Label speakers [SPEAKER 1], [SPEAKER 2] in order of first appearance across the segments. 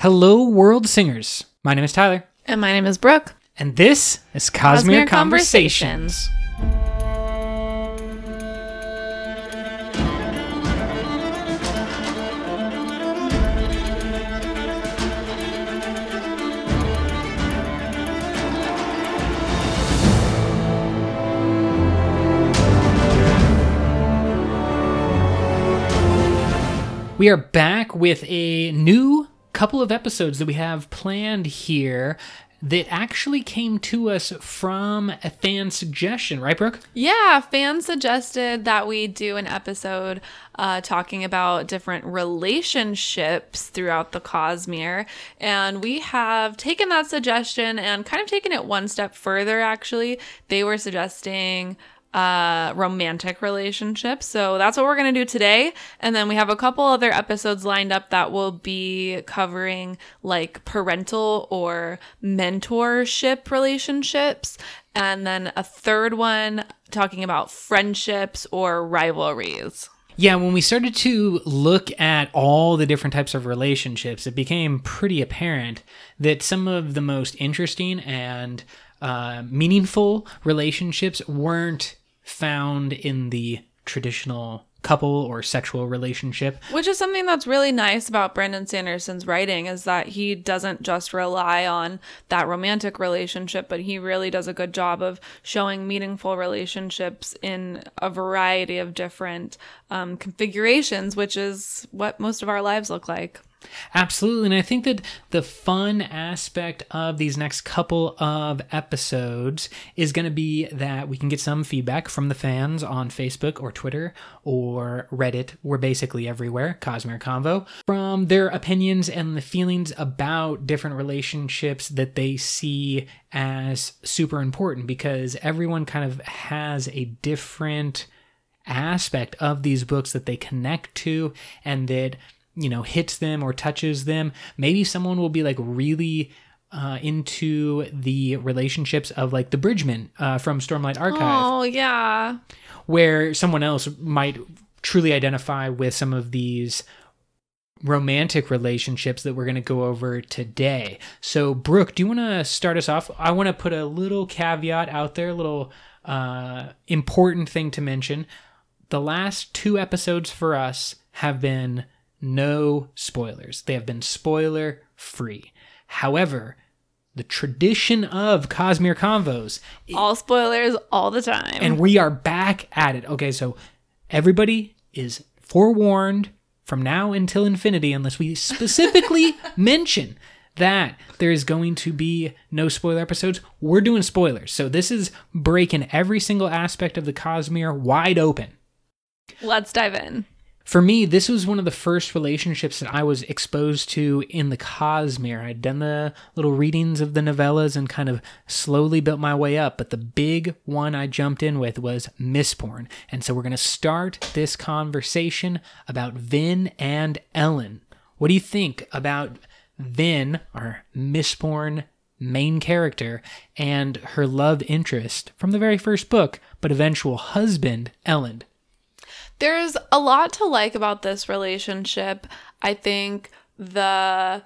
[SPEAKER 1] Hello, world singers. My name is Tyler,
[SPEAKER 2] And my name is Brooke.
[SPEAKER 1] and this is Cosmere,
[SPEAKER 2] Cosmere
[SPEAKER 1] Conversations. We are back with a new couple of episodes that we have planned here that actually came to us from a fan suggestion, right, Brooke?
[SPEAKER 2] Yeah, fans suggested that we do an episode uh, talking about different relationships throughout the Cosmere. And we have taken that suggestion and kind of taken it one step further, actually. They were suggesting uh romantic relationships so that's what we're going to do today. And then we have a couple other episodes lined up that will be covering like parental or mentorship relationships. And then a third one talking about friendships or rivalries.
[SPEAKER 1] Yeah, when we started to look at all the different types of relationships, it became pretty apparent that some of the most interesting and uh, meaningful relationships weren't found in the traditional couple or sexual relationship.
[SPEAKER 2] Which is something that's really nice about Brandon Sanderson's writing is that he doesn't just rely on that romantic relationship, but he really does a good job of showing meaningful relationships in a variety of different um, configurations, which is what most of our lives look like.
[SPEAKER 1] Absolutely. And I think that the fun aspect of these next couple of episodes is going to be that we can get some feedback from the fans on Facebook or Twitter or Reddit. We're basically everywhere, Cosmere Convo, from their opinions and the feelings about different relationships that they see as super important because everyone kind of has a different aspect of these books that they connect to and that you know hits them or touches them maybe someone will be like really uh, into the relationships of like the bridgeman uh, from stormlight archive
[SPEAKER 2] Oh, yeah.
[SPEAKER 1] where someone else might truly identify with some of these romantic relationships that we're going to go over today. So, Brooke, do you want to start us off? I want to put a little caveat out there, a little uh, important thing to mention. The last two episodes for us have been no spoilers, they have been spoiler free. However, the tradition of Cosmere Convos
[SPEAKER 2] All spoilers all the time.
[SPEAKER 1] and we are back at it. Okay, so everybody is forewarned from now until infinity, unless we specifically mention that there is going to be no spoiler episodes. We're doing spoilers. So this is breaking every single aspect of the Cosmere wide open.
[SPEAKER 2] Let's dive in.
[SPEAKER 1] For me, this was one of the first relationships that I was exposed to in the Cosmere. I'd done the little readings of the novellas and kind of slowly built my way up, but the big one I jumped in with was Mistborn. And so we're going to start this conversation about Vin and Elend. What do you think about Vin, our Mistborn main character, and her love interest from the very first book, but eventual husband, Elend?
[SPEAKER 2] There's a lot to like about this relationship. I think the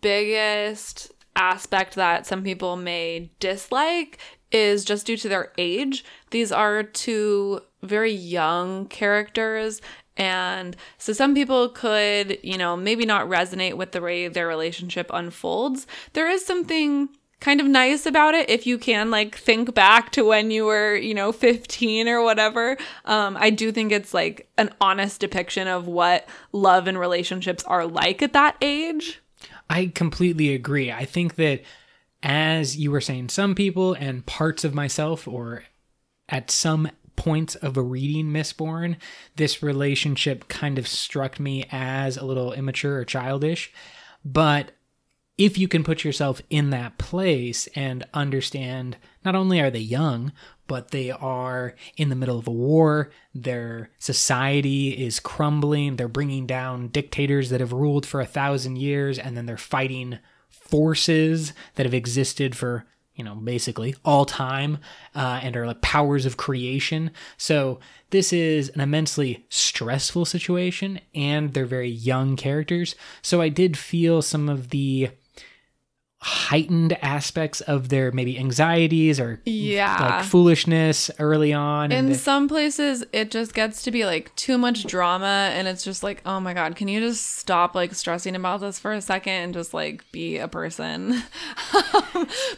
[SPEAKER 2] biggest aspect that some people may dislike is just due to their age. These are two very young characters. And so some people could, you know, maybe not resonate with the way their relationship unfolds. There is something kind of nice about it if you can like think back to when you were you know 15 or whatever um i do think it's like an honest depiction of what love and relationships are like at that age
[SPEAKER 1] I completely agree. I think that as you were saying, some people and parts of myself, or at some points of a reading Mistborn, this relationship kind of struck me as a little immature or childish. But if you can put yourself in that place and understand not only are they young, but they are in the middle of a war, their society is crumbling, they're bringing down dictators that have ruled for a thousand years, and then they're fighting forces that have existed for you know, basically all time uh, and are like powers of creation. So this is an immensely stressful situation, and they're very young characters. So I did feel some of the heightened aspects of their maybe anxieties or
[SPEAKER 2] Yeah.
[SPEAKER 1] like foolishness early on.
[SPEAKER 2] In
[SPEAKER 1] and
[SPEAKER 2] some places, it just gets to be like too much drama, and it's just like, oh my god, can you just stop like stressing about this for a second and just like be a person?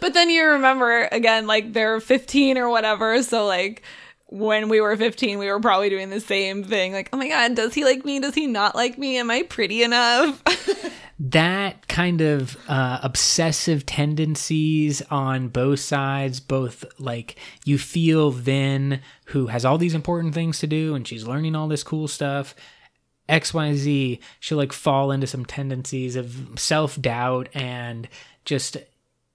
[SPEAKER 2] but then you remember again, like they're 15 or whatever, so like when we were 15, we were probably doing the same thing. Like, oh my god, does he like me? Does he not like me? Am I pretty enough?
[SPEAKER 1] that kind of uh, obsessive tendencies on both sides, both like you feel then who has all these important things to do and she's learning all this cool stuff. XYZ, she'll like fall into some tendencies of self doubt and just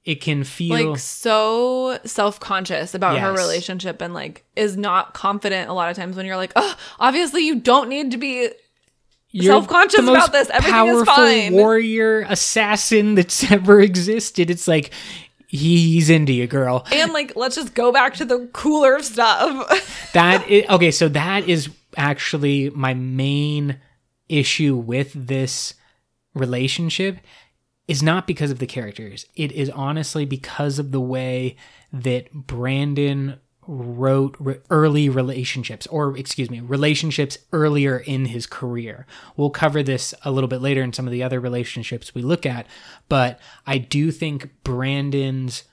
[SPEAKER 1] it can feel
[SPEAKER 2] like so self-conscious about her relationship and like is not confident a lot of times when you're like oh obviously you don't need to be
[SPEAKER 1] You're
[SPEAKER 2] self-conscious about this. Everything is fine.
[SPEAKER 1] warrior assassin that's ever existed. It's like he's into you, girl.
[SPEAKER 2] and like let's just go back to the cooler stuff
[SPEAKER 1] That is, okay, so that is actually my main issue with this relationship is not because of the characters. It is honestly because of the way that Brandon wrote re- early relationships or excuse me, relationships earlier in his career. We'll cover this a little bit later in some of the other relationships we look at, but I do think Brandon's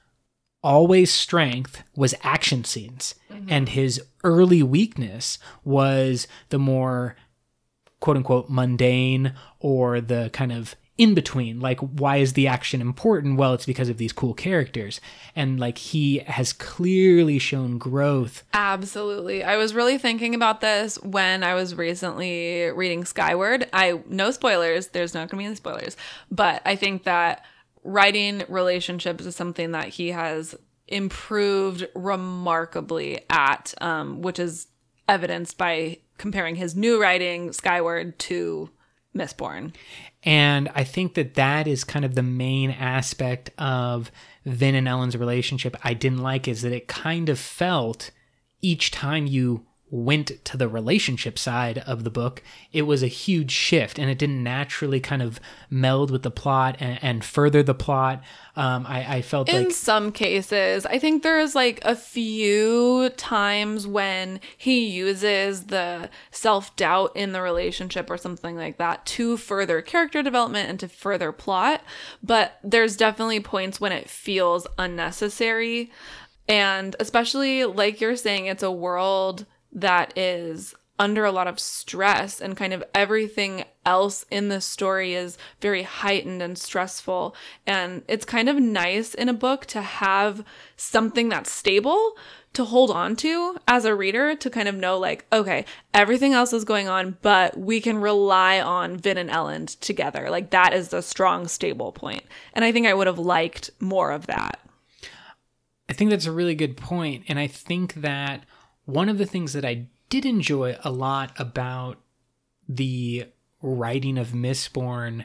[SPEAKER 1] always strength was action scenes mm-hmm. and his early weakness was the more quote unquote mundane or the kind of in between like why is the action important? Well it's because of these cool characters. And like he has clearly shown growth.
[SPEAKER 2] Absolutely. I was really thinking about this when i was recently reading skyward. I no spoilers. There's not gonna be any spoilers. But i think that writing relationships is something that he has improved remarkably at um, which is evidenced by comparing his new writing skyward to mistborn.
[SPEAKER 1] And I think that that is kind of the main aspect of Vin and Elend's relationship I didn't like is that it kind of felt each time you went to the relationship side of the book, it was a huge shift and it didn't naturally kind of meld with the plot and, and further the plot. Um, I, I felt
[SPEAKER 2] in
[SPEAKER 1] like
[SPEAKER 2] some cases i think there's like a few times when he uses the self-doubt in the relationship or something like that to further character development and to further plot but there's definitely points when it feels unnecessary and especially like you're saying it's a world that is under a lot of stress and kind of everything else in the story is very heightened and stressful. And it's kind of nice in a book to have something that's stable to hold on to as a reader to kind of know like okay everything else is going on but we can rely on Vin and Elend together. Like that is the strong stable point. And I think I would have liked more of that.
[SPEAKER 1] I think that's a really good point, and I think that one of the things that I did enjoy a lot about the writing of Mistborn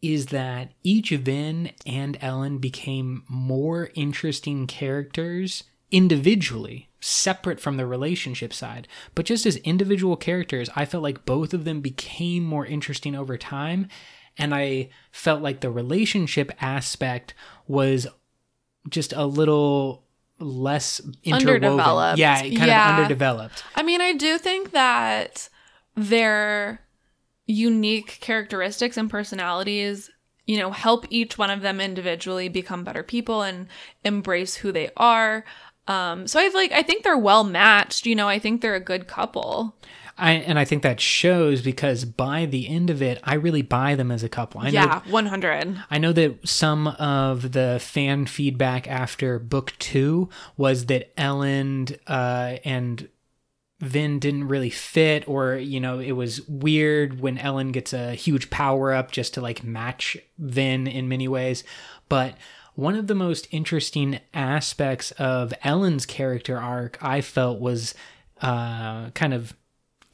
[SPEAKER 1] is that each Vin and Elend became more interesting characters individually, separate from the relationship side. But just as individual characters, I felt like both of them became more interesting over time. And I felt like the relationship aspect was just a little less interwoven.
[SPEAKER 2] Underdeveloped.
[SPEAKER 1] Yeah, kind
[SPEAKER 2] Yeah.
[SPEAKER 1] of underdeveloped.
[SPEAKER 2] I mean, I do think that their unique characteristics and personalities, you know, help each one of them individually become better people and embrace who they are. Um, so I've like I think they're well matched, you know, I think they're a good couple.
[SPEAKER 1] I, and I think that shows because by the end of it, I really buy them as a couple. I know
[SPEAKER 2] yeah, 100.
[SPEAKER 1] I know that some of the fan feedback after book two was that Elend uh, and Vin didn't really fit, or, you know, it was weird when Elend gets a huge power up just to like match Vin in many ways. But one of the most interesting aspects of Elend's character arc, I felt, was uh, kind of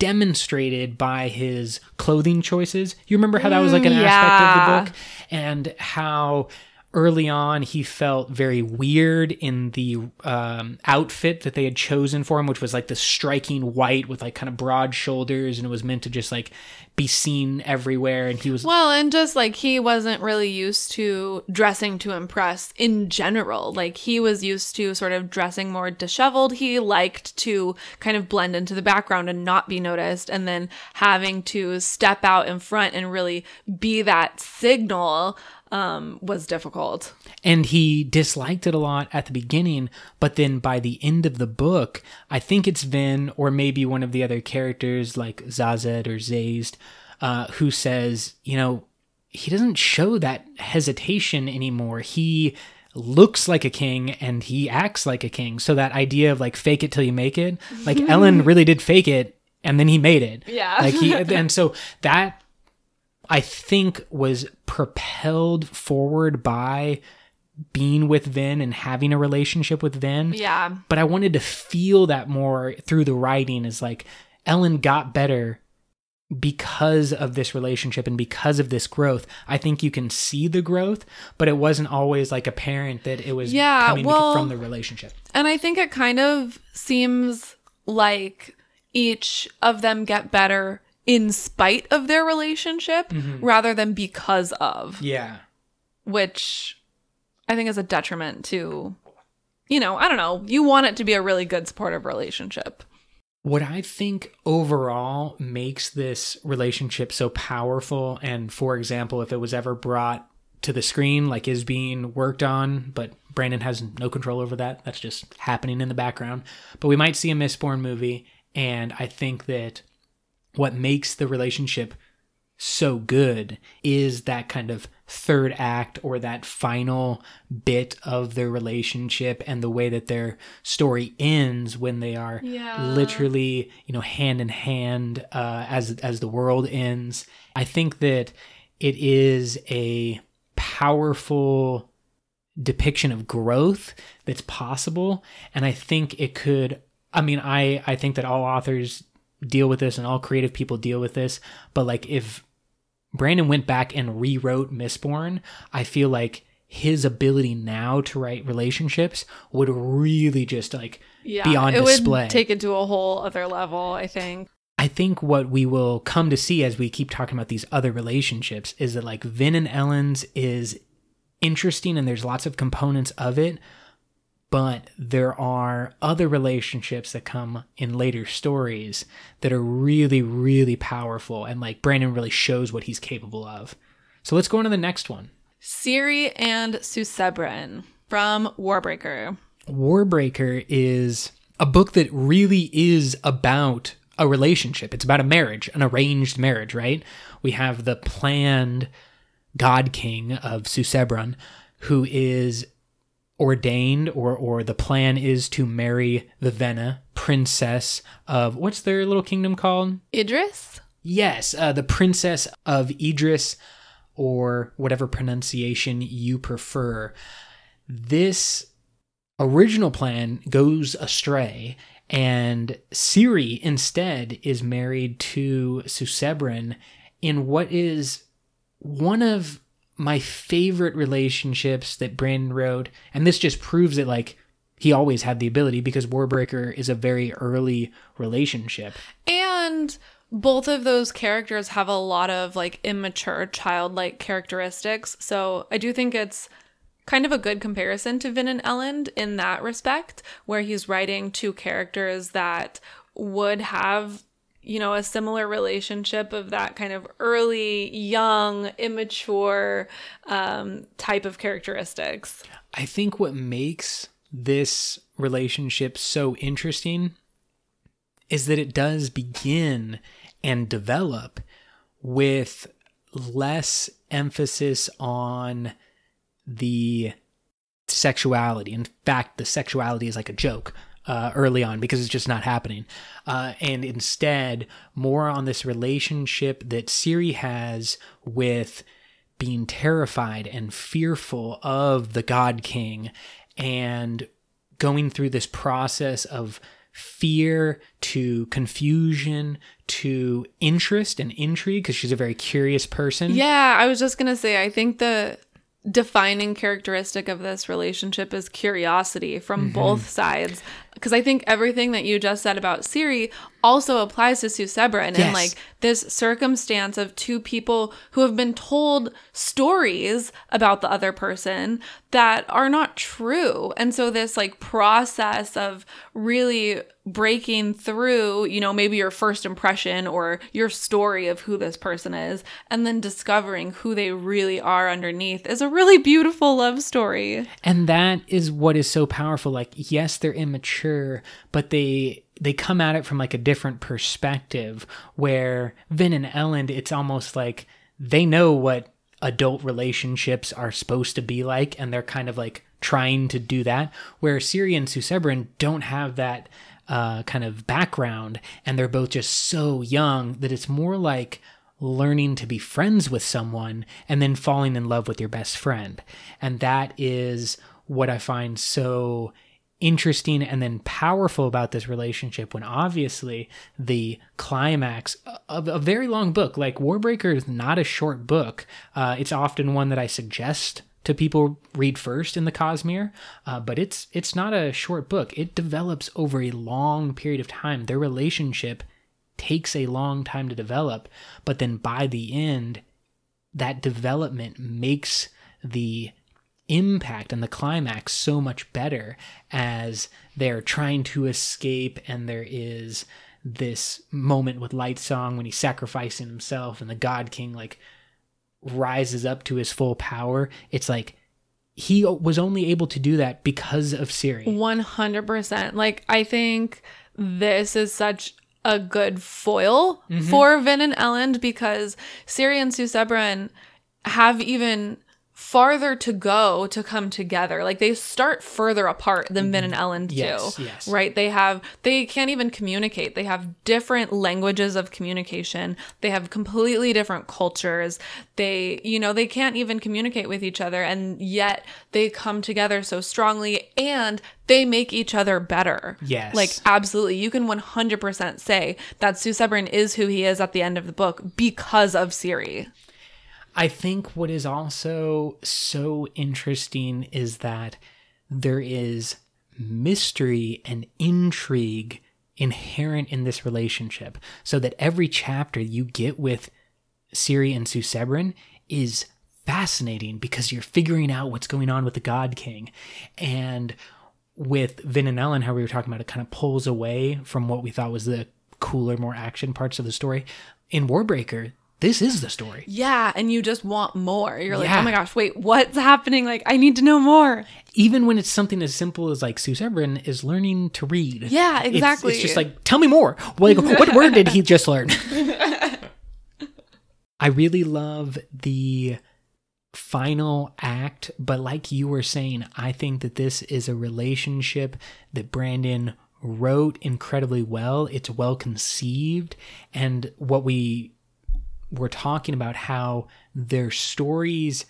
[SPEAKER 1] demonstrated by his clothing choices. You remember how that was like an
[SPEAKER 2] Mm,
[SPEAKER 1] aspect of the book? and how early on he felt very weird in the um, outfit that they had chosen for him which was like the striking white with like kind of broad shoulders and it was meant to just like be seen everywhere and he was
[SPEAKER 2] Well, and just like he wasn't really used to dressing to impress in general. Like he was used to sort of dressing more disheveled. He liked to kind of blend into the background and not be noticed. And then having to step out in front and really be that signal um, was difficult.
[SPEAKER 1] and he disliked it a lot at the beginning but then by the end of the book i think it's vin or maybe one of the other characters like sazed or sazed uh, who says you know he doesn't show that hesitation anymore he looks like a king and he acts like a king so that idea of like fake it till you make it like elend really did fake it and then he made it
[SPEAKER 2] Yeah.
[SPEAKER 1] like he and so that I think was propelled forward by being with Vin and having a relationship with Vin.
[SPEAKER 2] Yeah.
[SPEAKER 1] But I wanted to feel that more through the writing is like Elend got better because of this relationship and because of this growth. I think you can see the growth, but it wasn't always like apparent that it was
[SPEAKER 2] Yeah,
[SPEAKER 1] coming
[SPEAKER 2] well-
[SPEAKER 1] from the relationship.
[SPEAKER 2] And I think it kind of seems like each of them get better in spite of their relationship mm-hmm. rather than because of,
[SPEAKER 1] Yeah.
[SPEAKER 2] which I think is a detriment to, you know, I don't know. You want it to be a really good supportive relationship.
[SPEAKER 1] What I think overall makes this relationship so powerful, and for example, if it was ever brought to the screen, like is being worked on, but Brandon has no control over that. That's just happening in the background. But we might see a Mistborn movie, and I think that what makes the relationship so good is that kind of third act or that final bit of their relationship and the way that their story ends when they are
[SPEAKER 2] Yeah.
[SPEAKER 1] literally you know hand in hand uh, as as the world ends i think that it is a powerful depiction of growth that's possible and i think it could i mean i i think that all authors deal with this and all creative people deal with this but like if brandon went back and rewrote mistborn i feel like his ability now to write relationships would really just like
[SPEAKER 2] Yeah.
[SPEAKER 1] be on
[SPEAKER 2] it
[SPEAKER 1] display
[SPEAKER 2] would take it to a whole other level, I think.
[SPEAKER 1] I think what we will come to see as we keep talking about these other relationships is that like Vin and Elend's is interesting and there's lots of components of it, but there are other relationships that come in later stories that are really, really powerful and like Brandon really shows what he's capable of. So let's go on to the next one.
[SPEAKER 2] Siri and Susebron from Warbreaker.
[SPEAKER 1] Warbreaker is a book that really is about a relationship. It's about a marriage, an arranged marriage, right? We have the planned God King of Susebron, who is ordained, or or the plan is to marry the Vivenna, princess of what's their little kingdom called?
[SPEAKER 2] Idris?
[SPEAKER 1] Yes, uh, the princess of Idris, or whatever pronunciation you prefer. This original plan goes astray, and Siri instead is married to Susebron in what is one of my favorite relationships that Brandon wrote, and this just proves it like he always had the ability because Warbreaker is a very early relationship.
[SPEAKER 2] And both of those characters have a lot of like immature childlike characteristics. So I do think it's kind of a good comparison to Vin and Elend in that respect, where he's writing two characters that would have, you know, a similar relationship of that kind of early, young, immature um, type of characteristics.
[SPEAKER 1] I think what makes this relationship so interesting is that it does begin and develop with less emphasis on the sexuality. In fact, the sexuality is like a joke uh, early on because it's just not happening. Uh, and instead, more on this relationship that Siri has with being terrified and fearful of the God King and going through this process of fear to confusion to interest and intrigue because she's a very curious person.
[SPEAKER 2] Yeah, I was just gonna say, I think the defining characteristic of this relationship is curiosity from both sides because i think everything that you just said about siri also applies to Sue Sebron and
[SPEAKER 1] Yes.
[SPEAKER 2] like this circumstance of two people who have been told stories about the other person that are not true. And so this like process of really breaking through, you know, maybe your first impression or your story of who this person is and then discovering who they really are underneath is a really beautiful love story.
[SPEAKER 1] and that is what is so powerful like yes they're immature but they they come at it from like a different perspective where vin and elend it's almost like they know what adult relationships are supposed to be like and they're kind of like trying to do that where siri and susebron don't have that uh, kind of background and they're both just so young that it's more like learning to be friends with someone and then falling in love with your best friend. And that is what I find so interesting and then powerful about this relationship when obviously the climax of a very long book like warbreaker is not a short book uh, it's often one that i suggest to people read first in the Cosmere, uh, but it's it's not a short book. It develops over a long period of time. Their relationship takes a long time to develop, but then by the end, that development makes the impact and the climax so much better as they're trying to escape and there is this moment with Lightsong when he's sacrificing himself and the god king like rises up to his full power it's like he was only able to do that because of Siri.
[SPEAKER 2] 100%. Like, I think this is such a good foil mm-hmm. for Vin and Elend because Siri and Susebron have even farther to go to come together. Like they start further apart than Vin and mm-hmm. Elend do.
[SPEAKER 1] Yes, yes.
[SPEAKER 2] Right? They have they can't even communicate. They have different languages of communication. They have completely different cultures. They, you know, they can't even communicate with each other and yet they come together so strongly and they make each other better.
[SPEAKER 1] Yes.
[SPEAKER 2] Like absolutely. You can 100% say that Sue is who he is at the end of the book because of Siri.
[SPEAKER 1] I think what is also so interesting is that there is mystery and intrigue inherent in this relationship. So that every chapter you get with Siri and Susebron is fascinating because you're figuring out what's going on with the God King. And with Vin and Elend, how we were talking about, it kind of pulls away from what we thought was the cooler, more action parts of the story. In Warbreaker, this is the story.
[SPEAKER 2] Yeah, and you just want more. You're like,
[SPEAKER 1] Yeah.
[SPEAKER 2] oh my gosh, wait, what's happening? Like, I need to know more.
[SPEAKER 1] even when it's something as simple as like Sue Sebron is learning to read.
[SPEAKER 2] Yeah,
[SPEAKER 1] It's-
[SPEAKER 2] exactly.
[SPEAKER 1] It's, just like, tell me more. Like, what word did he just learn? I really love the final act, but like you were saying, I think that this is a relationship that Brandon wrote incredibly well. It's well conceived. And what we were talking about, how their stories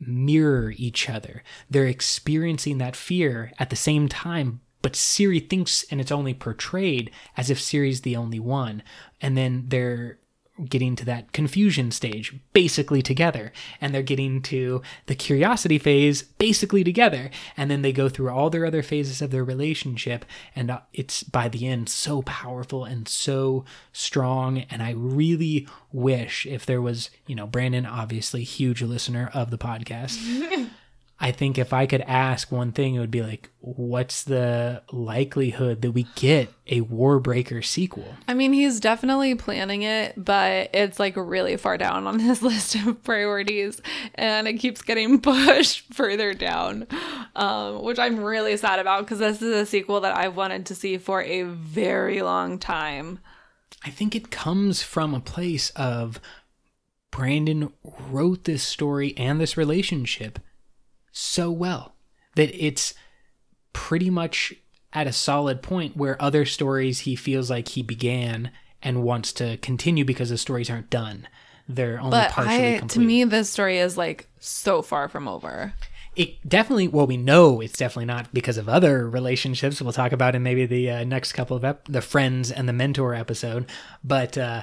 [SPEAKER 1] mirror each other. They're experiencing that fear at the same time, but Siri thinks and it's only portrayed as if Siri's the only one. And then they're getting to that confusion stage basically together and they're getting to the curiosity phase basically together and then they go through all their other phases of their relationship and uh, it's by the end so powerful and so strong and i really wish if there was you know brandon obviously huge listener of the podcast I think if I could ask one thing, it would be like, what's the likelihood that we get a Warbreaker sequel?
[SPEAKER 2] I mean, he's definitely planning it, but it's like really far down on his list of priorities, and it keeps getting pushed further down, um, which I'm really sad about because this is a sequel that I've wanted to see for a very long time.
[SPEAKER 1] I think it comes from a place of Brandon wrote this story and this relationship so well that it's pretty much at a solid point where other stories he feels like he began and wants to continue because the stories aren't done. They're only
[SPEAKER 2] But
[SPEAKER 1] partially
[SPEAKER 2] I,
[SPEAKER 1] complete.
[SPEAKER 2] to me, this story is like so far from over.
[SPEAKER 1] it definitely well we know it's definitely not because of other relationships we'll talk about in maybe the uh, next couple of ep- the friends and the mentor episode but uh,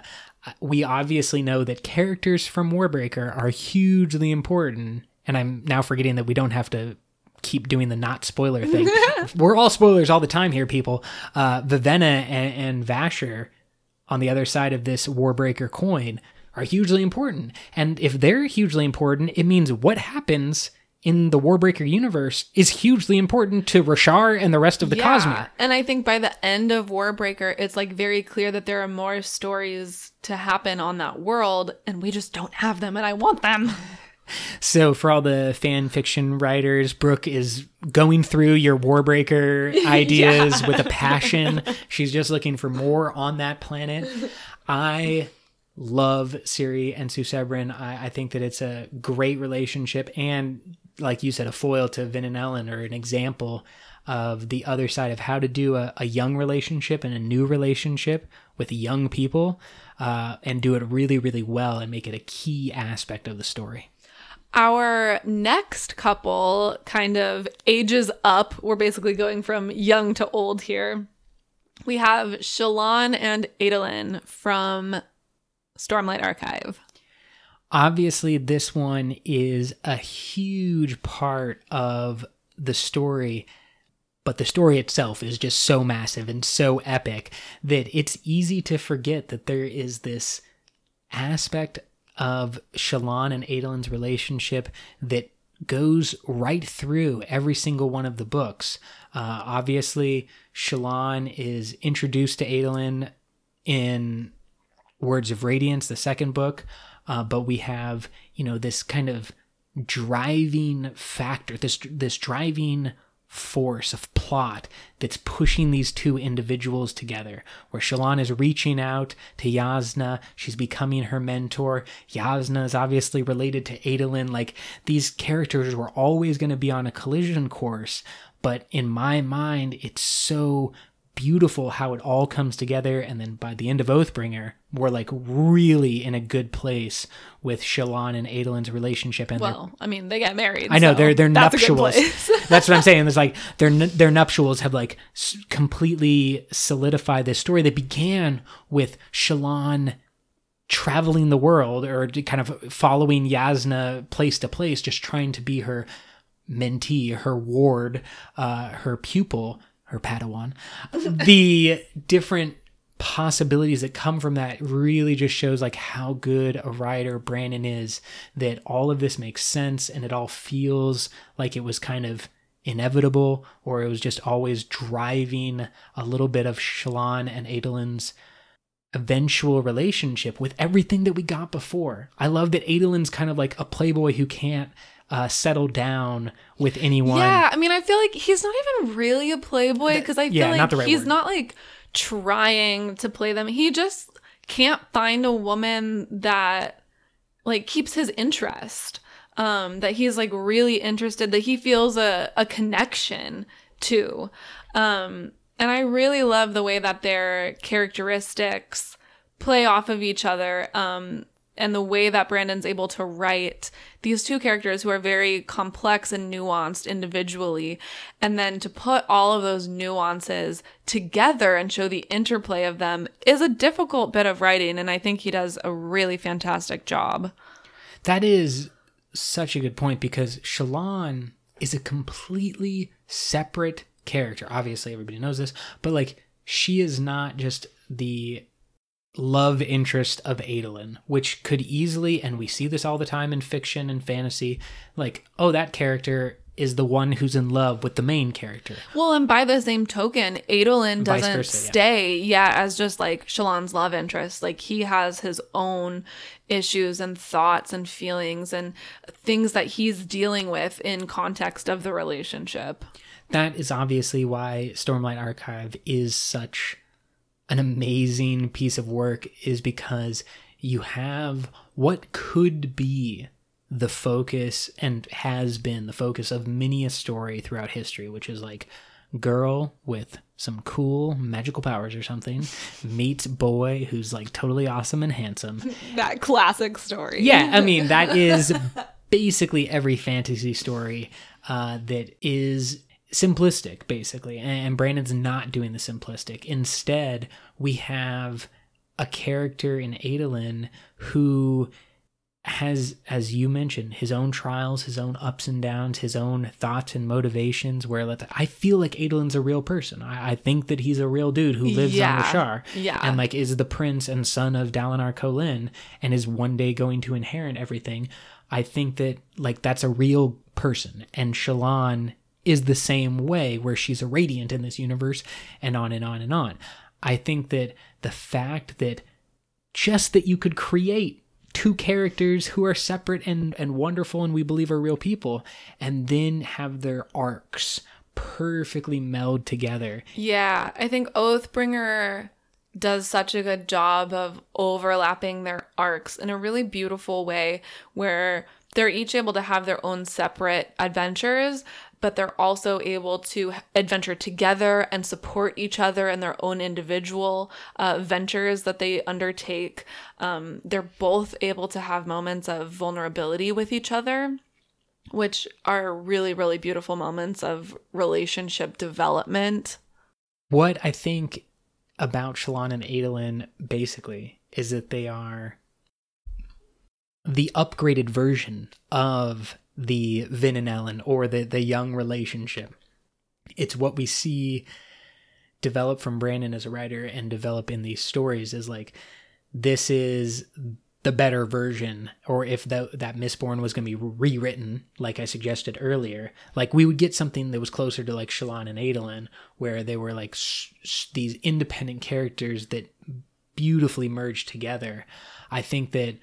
[SPEAKER 1] we obviously know that characters from warbreaker are hugely important and I'm now forgetting that we don't have to keep doing the not spoiler thing. We're all spoilers all the time here, people. Uh, Vivenna and, and Vasher on the other side of this Warbreaker coin are hugely important. And if they're hugely important, it means what happens in the Warbreaker universe is hugely important to Roshar and the rest of the Cosmere.
[SPEAKER 2] And I think by the end of Warbreaker, it's like very clear that there are more stories to happen on that world, and we just don't have them, and I want them.
[SPEAKER 1] So for all the fan fiction writers, Brooke is going through your Warbreaker ideas with a passion. She's just looking for more on that planet. I love Siri and Susebron. I, I think that it's a great relationship and like you said, a foil to Vin and Elend or an example of the other side of how to do a, a young relationship and a new relationship with young people uh, and do it really, really well and make it a key aspect of the story.
[SPEAKER 2] Our next couple kind of ages up. We're basically going from young to old here. We have Shallan and Adolin from Stormlight Archive.
[SPEAKER 1] Obviously, this one is a huge part of the story, but the story itself is just so massive and so epic that it's easy to forget that there is this aspect of Shallan and Adolin's relationship that goes right through every single one of the books. Uh, obviously, Shallan is introduced to Adolin in Words of Radiance, the second book, uh, but we have you know this kind of driving factor, this this driving force of plot that's pushing these two individuals together. Where Shallan is reaching out to Jasnah. she's becoming her mentor. Jasnah is obviously related to Adolin. Like these characters were always going to be on a collision course, but in my mind, it's so beautiful how it all comes together. And then by the end of Oathbringer, we're like really in a good place with Shallan and Adolin's relationship. And
[SPEAKER 2] well, I mean, they get married.
[SPEAKER 1] I know
[SPEAKER 2] so
[SPEAKER 1] their their
[SPEAKER 2] that's a good
[SPEAKER 1] nuptials. that's what I'm saying. There's like their their nuptials have like s- completely solidified this story that began with Shallan traveling the world or kind of following Jasnah place to place, just trying to be her mentee, her ward, uh, her pupil, her Padawan. the different possibilities that come from that really just shows like how good a writer Brandon is that all of this makes sense and it all feels like it was kind of inevitable or it was just always driving a little bit of Shallan and Adolin's eventual relationship with everything that we got before. I love that Adolin's kind of like a playboy who can't uh, settle down with anyone.
[SPEAKER 2] Yeah, I mean, I feel like he's not even really a playboy because I feel
[SPEAKER 1] yeah,
[SPEAKER 2] like
[SPEAKER 1] not right
[SPEAKER 2] he's
[SPEAKER 1] word.
[SPEAKER 2] not like trying to play them. He just can't find a woman that like keeps his interest. Um, that he's like really interested, that he feels a, a connection to. Um, and I really love the way that their characteristics play off of each other. Um, and the way that Brandon's able to write these two characters who are very complex and nuanced individually, and then to put all of those nuances together and show the interplay of them is a difficult bit of writing. And I think he does a really fantastic job.
[SPEAKER 1] That is such a good point because Shallan is a completely separate character. Obviously, everybody knows this, but like she is not just the love interest of Adolin, which could easily, and we see this all the time in fiction and fantasy, like, oh, that character is the one who's in love with the main character.
[SPEAKER 2] Well, and by the same token, Adolin doesn't
[SPEAKER 1] versa,
[SPEAKER 2] stay, yeah. as just like Shallan's love interest. Like he has his own issues and thoughts and feelings and things that he's dealing with in context of the relationship.
[SPEAKER 1] that is obviously why Stormlight Archive is such an amazing piece of work is because you have what could be the focus and has been the focus of many a story throughout history, which is like girl with some cool magical powers or something meets boy who's like totally awesome and handsome
[SPEAKER 2] That classic story.
[SPEAKER 1] yeah, I mean that is basically every fantasy story uh, that is simplistic, basically. And Brandon's not doing the simplistic. Instead, we have a character in Adolin who has, as you mentioned, his own trials, his own ups and downs, his own thoughts and motivations. Where like, I feel like Adolin's a real person. I, I think that he's a real dude who lives
[SPEAKER 2] Yeah.
[SPEAKER 1] on Roshar.
[SPEAKER 2] Yeah.
[SPEAKER 1] And like is the prince and son of Dalinar Kholin and is one day going to inherit everything. I think that like that's a real person. And Shallan is the same way where she's a radiant in this universe and on and on and on. I think that the fact that just that you could create two characters who are separate and, and wonderful and we believe are real people and then have their arcs perfectly meld together
[SPEAKER 2] Yeah, I think Oathbringer does such a good job of overlapping their arcs in a really beautiful way where they're each able to have their own separate adventures, but they're also able to adventure together and support each other in their own individual uh, ventures that they undertake. Um, they're both able to have moments of vulnerability with each other which are really, really beautiful moments of relationship development.
[SPEAKER 1] What I think about Shallan and Adolin basically is that they are the upgraded version of the Vin and Elend or the, the young relationship. It's what we see develop from Brandon as a writer and develop in these stories is like this is the better version or if that that Mistborn was going to be rewritten like I suggested earlier like we would get something that was closer to like shallan and Adolin where they were like s- s- these independent characters that beautifully merged together I think that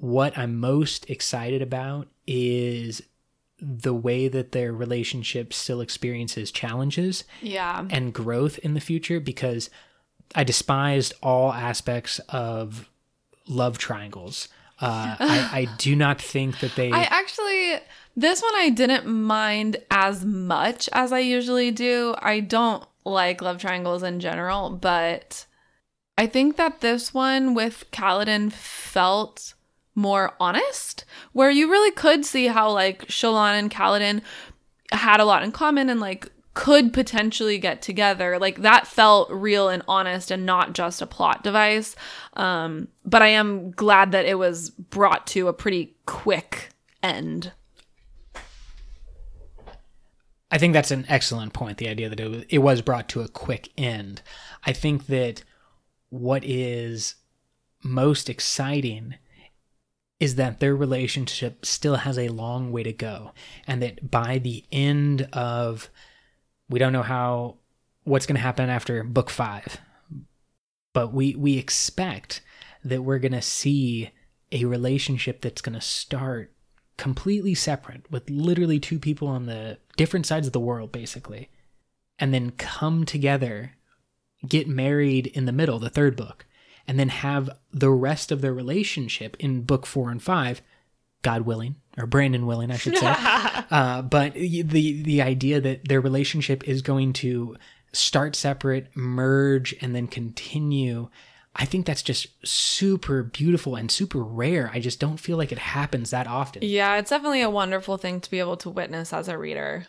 [SPEAKER 1] what I'm most excited about is the way that their relationship still experiences challenges
[SPEAKER 2] Yeah.
[SPEAKER 1] and growth in the future because I despised all aspects of love triangles. Uh, I, I do not think that they.
[SPEAKER 2] I actually, this one I didn't mind as much as I usually do. I don't like love triangles in general, but I think that this one with Kaladin felt more honest, where you really could see how like Shallan and Kaladin had a lot in common and like could potentially get together. Like that felt real and honest and not just a plot device. Um, but I am glad that it was brought to a pretty quick end.
[SPEAKER 1] I think that's an excellent point. The idea that it it was brought to a quick end. I think that what is most exciting is that their relationship still has a long way to go, and that by the end of, we don't know how what's going to happen after book five, but we we expect that we're going to see a relationship that's going to start completely separate with literally two people on the different sides of the world basically and then come together get married in the middle the third book and then have the rest of their relationship in book 4 and 5 god willing or brandon willing i should say uh, but the the idea that their relationship is going to start separate merge and then continue I think that's just super beautiful and super rare. I just don't feel like it happens that often.
[SPEAKER 2] Yeah, it's definitely a wonderful thing to be able to witness as a reader.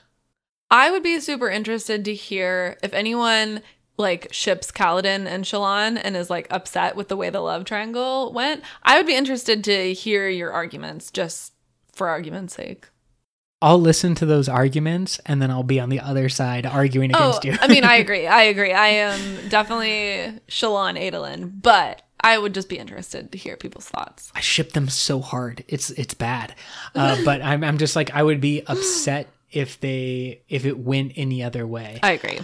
[SPEAKER 2] I would be super interested to hear if anyone like ships Kaladin and Shallan and is like upset with the way the love triangle went. I would be interested to hear your arguments just for argument's sake.
[SPEAKER 1] I'll listen to those arguments and then I'll be on the other side arguing against
[SPEAKER 2] oh,
[SPEAKER 1] you.
[SPEAKER 2] I mean, I agree. I agree. I am definitely Shallan Adolin, but I would just be interested to hear people's thoughts.
[SPEAKER 1] I ship them so hard. It's it's bad. Uh, but I'm I'm just like I would be upset if they if it went any other way.
[SPEAKER 2] I agree.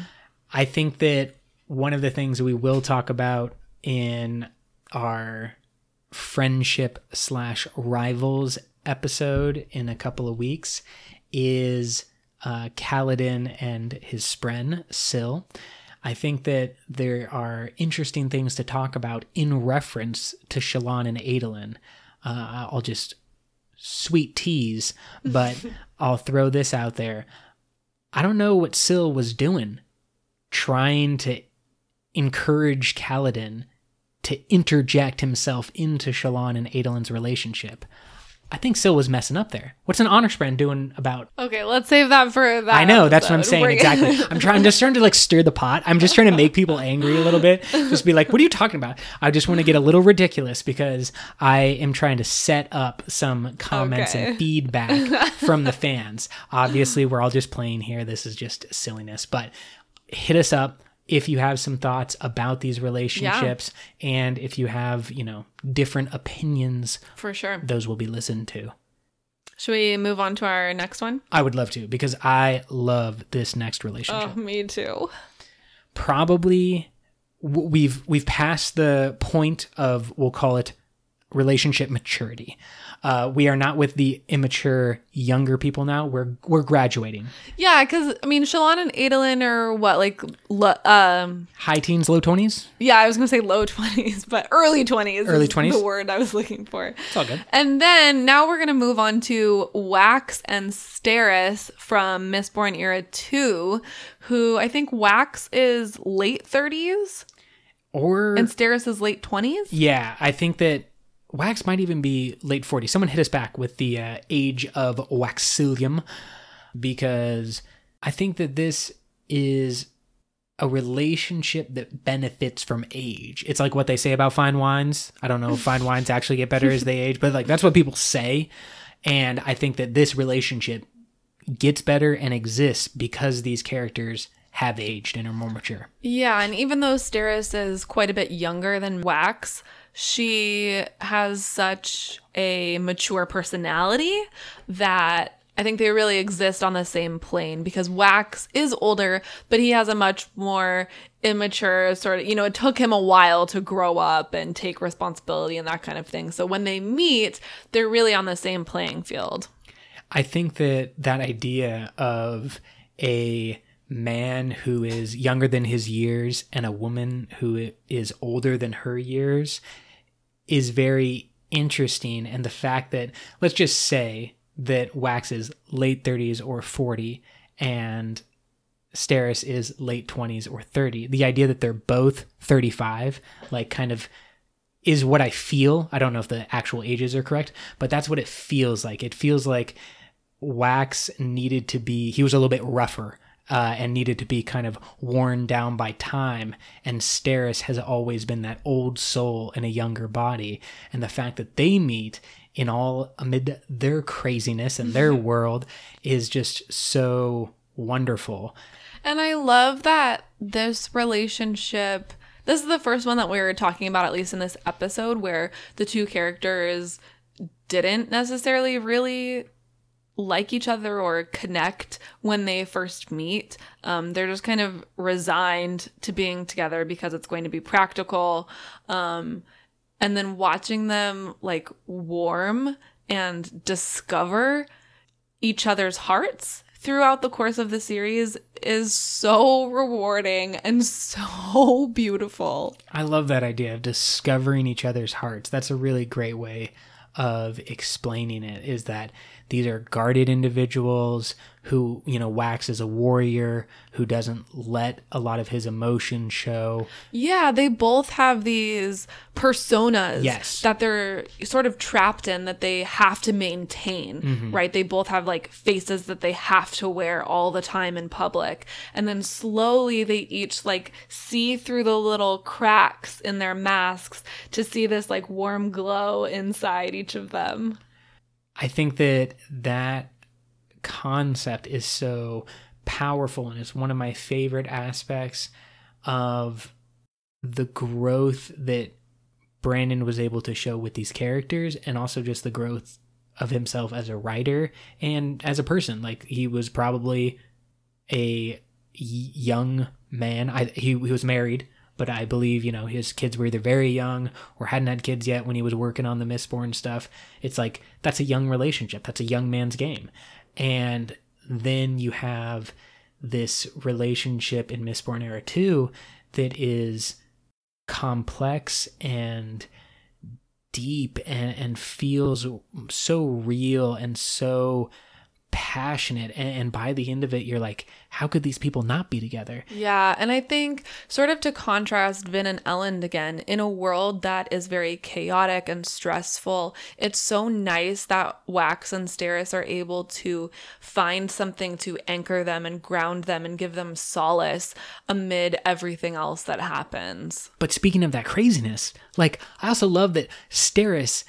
[SPEAKER 1] I think that one of the things we will talk about in our friendship slash rivals episode in a couple of weeks is uh, Kaladin and his spren, Syl. I think that there are interesting things to talk about in reference to Shallan and Adolin. Uh, I'll just sweet tease, but I'll throw this out there. I don't know what Syl was doing trying to encourage Kaladin to interject himself into Shallan and Adolin's relationship. I think Syl was messing up there. What's an honor spren doing about
[SPEAKER 2] Okay, let's save that for that.
[SPEAKER 1] I know that's what I'm saying exactly. I'm trying. I'm just trying to like stir the pot. I'm just trying to make people angry a little bit. Just be like, "What are you talking about?" I just want to get a little ridiculous because I am trying to set up some comments
[SPEAKER 2] Okay.
[SPEAKER 1] and feedback from the fans. Obviously, we're all just playing here. This is just silliness, but hit us up if you have some thoughts about these relationships and if you have you know different opinions.
[SPEAKER 2] for sure.
[SPEAKER 1] Those will be listened to.
[SPEAKER 2] Should we move on to our next one?
[SPEAKER 1] I would love to because I love this next relationship.
[SPEAKER 2] Oh, me too.
[SPEAKER 1] probably we've we've passed the point of we'll call it relationship maturity. Uh, we are not with the immature younger people now. We're we're graduating.
[SPEAKER 2] Yeah, because I mean, Shallan and Adolin are what like, lo- um,
[SPEAKER 1] High teens, low twenties.
[SPEAKER 2] yeah, I was gonna say low twenties, but early twenties.
[SPEAKER 1] Early
[SPEAKER 2] is
[SPEAKER 1] 20s?
[SPEAKER 2] the word I was looking for.
[SPEAKER 1] It's all good.
[SPEAKER 2] And then now we're gonna move on to Wax and Steris from Mistborn Era Two, who I think Wax is late thirties
[SPEAKER 1] Or
[SPEAKER 2] and Steris is late twenties.
[SPEAKER 1] yeah, I think that Wax might even be late 40s. Someone hit us back with the uh, age of Waxilium because I think that this is a relationship that benefits from age. It's like what they say about fine wines. I don't know if fine wines actually get better as they age, but like that's what people say. And I think that this relationship gets better and exists because these characters have aged and are more mature.
[SPEAKER 2] Yeah, and even though Steris is quite a bit younger than Wax, she has such a mature personality that I think they really exist on the same plane because Wax is older, but he has a much more immature sort of, you know, it took him a while to grow up and take responsibility and that kind of thing. So when they meet, they're really on the same playing field.
[SPEAKER 1] I think that that idea of a man who is younger than his years and a woman who is older than her years is very interesting. And the fact that, let's just say that Wax is late 30s or 40 and Steris is late 20s or 30. The idea that they're both 35, like, kind of is what I feel. I don't know if the actual ages are correct, but that's what it feels like. It feels like Wax needed to be, he was a little bit rougher uh, and needed to be kind of worn down by time. And Steris has always been that old soul in a younger body. And the fact that they meet in all amid their craziness and their world is just so wonderful.
[SPEAKER 2] And I love that this relationship. This is the first one that we were talking about, at least in this episode, where the two characters didn't necessarily really like each other or connect when they first meet. Um, they're just kind of resigned to being together because it's going to be practical. Um, and then watching them like warm and discover each other's hearts throughout the course of the series is so rewarding and so beautiful.
[SPEAKER 1] I love that idea of discovering each other's hearts. That's a really great way of explaining it is that these are guarded individuals who, you know, Wax is a warrior who doesn't let a lot of his emotion show.
[SPEAKER 2] Yeah, they both have these personas
[SPEAKER 1] Yes.
[SPEAKER 2] that they're sort of trapped in that they have to maintain, mm-hmm. right? They both have like faces that they have to wear all the time in public. And then slowly they each like see through the little cracks in their masks to see this like warm glow inside each of them.
[SPEAKER 1] I think that that concept is so powerful and it's one of my favorite aspects of the growth that Brandon was able to show with these characters and also just the growth of himself as a writer and as a person. Like he was probably a young man. I he, he was married but I believe you know his kids were either very young or hadn't had kids yet when he was working on the Mistborn stuff. It's like that's a young relationship. That's a young man's game, and then you have this relationship in Mistborn Era Two that is complex and deep and, and feels so real and so passionate and, and by the end of it you're like how could these people not be together
[SPEAKER 2] Yeah, and I think sort of to contrast Vin and Elend again, in a world that is very chaotic and stressful, it's so nice that Wax and Steris are able to find something to anchor them and ground them and give them solace amid everything else that happens.
[SPEAKER 1] but speaking of that craziness like i also love that steris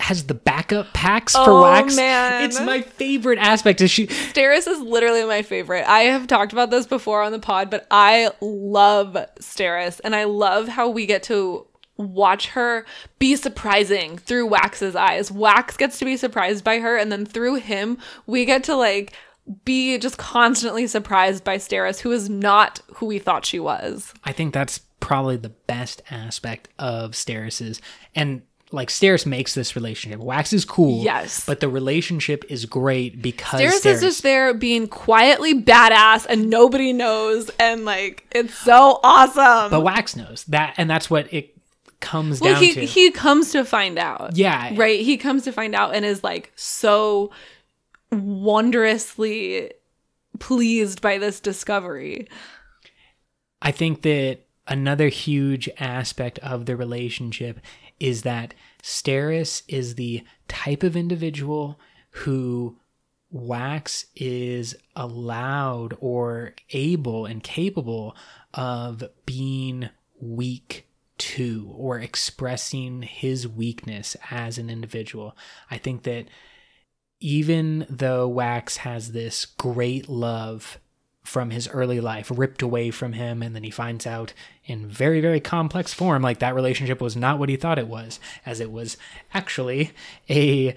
[SPEAKER 1] has the backup packs for
[SPEAKER 2] Oh,
[SPEAKER 1] wax
[SPEAKER 2] man.
[SPEAKER 1] it's my favorite aspect is she
[SPEAKER 2] Steris is literally my favorite. I have talked about this before on the pod, but I love Steris and I love how we get to watch her be surprising through Wax's eyes. Wax gets to be surprised by her and then through him, we get to like be just constantly surprised by Steris who is not who we thought she was.
[SPEAKER 1] I think that's probably the best aspect of Steris's and like Steris makes this relationship. Wax is cool.
[SPEAKER 2] Yes.
[SPEAKER 1] But the relationship is great because
[SPEAKER 2] Stairs,
[SPEAKER 1] Steris
[SPEAKER 2] is just there being quietly badass and nobody knows and like it's so awesome.
[SPEAKER 1] but Wax knows that and that's what it comes
[SPEAKER 2] Well,
[SPEAKER 1] down
[SPEAKER 2] he
[SPEAKER 1] to.
[SPEAKER 2] he comes to find out.
[SPEAKER 1] Yeah.
[SPEAKER 2] Right. He comes to find out and is like so wondrously pleased by this discovery.
[SPEAKER 1] I think that another huge aspect of the relationship is that Steris is the type of individual who Wax is allowed or able and capable of being weak to or expressing his weakness as an individual. I think that even though Wax has this great love from his early life ripped away from him and then he finds out in very very complex form like that relationship was not what he thought it was as it was actually a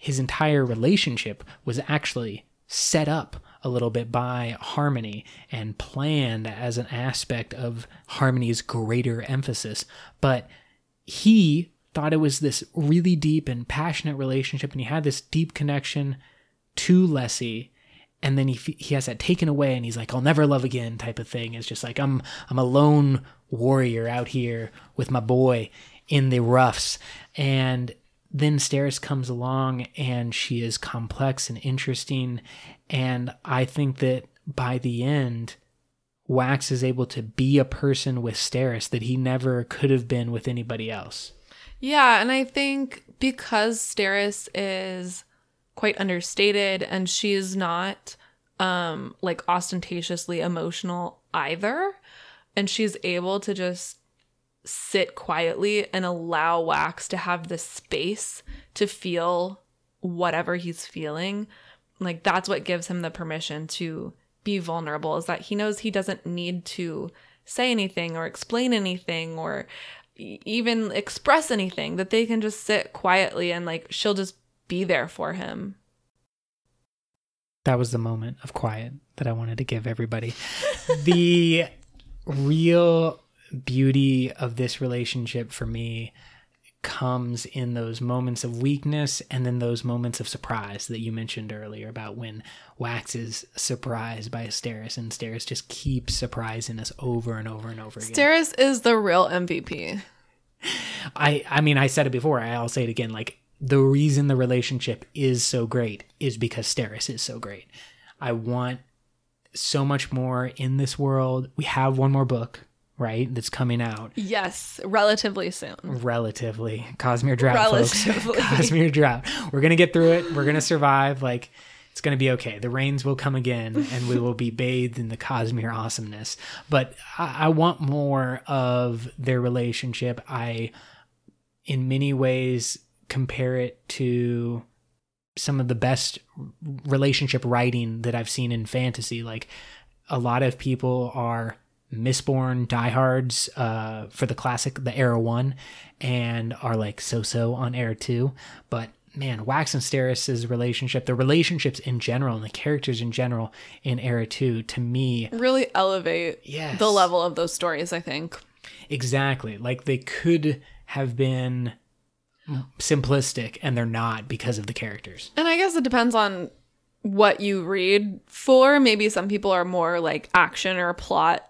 [SPEAKER 1] his entire relationship was actually set up a little bit by harmony and planned as an aspect of harmony's greater emphasis. But he thought it was this really deep and passionate relationship and he had this deep connection to Lessie and then he he has that taken away and he's like I'll never love again type of thing. It's just like I'm I'm a lone warrior out here with my boy in the roughs. And then Steris comes along and she is complex and interesting. And I think that by the end Wax is able to be a person with Steris that he never could have been with anybody else.
[SPEAKER 2] Yeah, and I think because Steris is quite understated and she's not um like ostentatiously emotional either and she's able to just sit quietly and allow Wax to have the space to feel whatever he's feeling. Like that's what gives him the permission to be vulnerable is that he knows he doesn't need to say anything or explain anything or even express anything that they can just sit quietly and like she'll just be there for him.
[SPEAKER 1] That was the moment of quiet that I wanted to give everybody. the real beauty of this relationship for me comes in those moments of weakness and then those moments of surprise that you mentioned earlier about when Wax is surprised by Steris and Steris just keeps surprising us over and over and over again.
[SPEAKER 2] Steris is the real MVP.
[SPEAKER 1] I I mean I said it before, I'll say it again like the reason the relationship is so great is because Steris is so great. I want so much more in this world. We have one more book, right? That's coming out
[SPEAKER 2] Yes, relatively soon.
[SPEAKER 1] relatively. Cosmere drought,
[SPEAKER 2] Relatively.
[SPEAKER 1] folks. Cosmere drought. We're gonna get through it. We're gonna survive. Like it's gonna be okay. The rains will come again, and we will be bathed in the Cosmere awesomeness. But I, I want more of their relationship. I, in many ways, compare it to some of the best relationship writing that I've seen in fantasy. Like a lot of people are Mistborn diehards uh, for the classic, the Era One, and are like so-so on Era Two. But man, Wax and Steris's relationship, the relationships in general, and the characters in general in Era Two, to me,
[SPEAKER 2] Really elevate
[SPEAKER 1] Yes.
[SPEAKER 2] the level of those stories, I think.
[SPEAKER 1] exactly like they could have been simplistic, and they're not because of the characters.
[SPEAKER 2] And I guess it depends on what you read for. Maybe some people are more like action or plot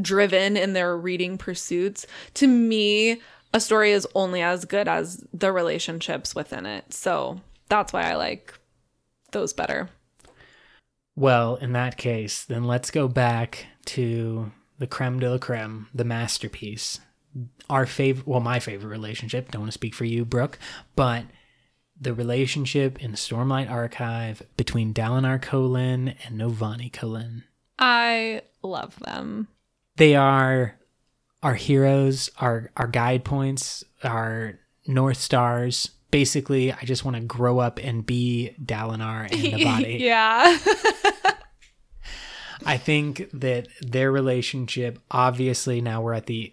[SPEAKER 2] driven in their reading pursuits. To me, a story is only as good as the relationships within it. So that's why I like those better.
[SPEAKER 1] Well, in that case, then let's go back to the creme de la creme, the masterpiece. Our favorite, well, my favorite relationship. Don't want to speak for you, Brooke, but the relationship in the Stormlight Archive between Dalinar Kholin and Navani Kholin.
[SPEAKER 2] I love them.
[SPEAKER 1] They are our heroes, our our guide points, our north stars. Basically, I just want to grow up and be Dalinar and Navani.
[SPEAKER 2] yeah.
[SPEAKER 1] I think that their relationship, obviously, now we're at the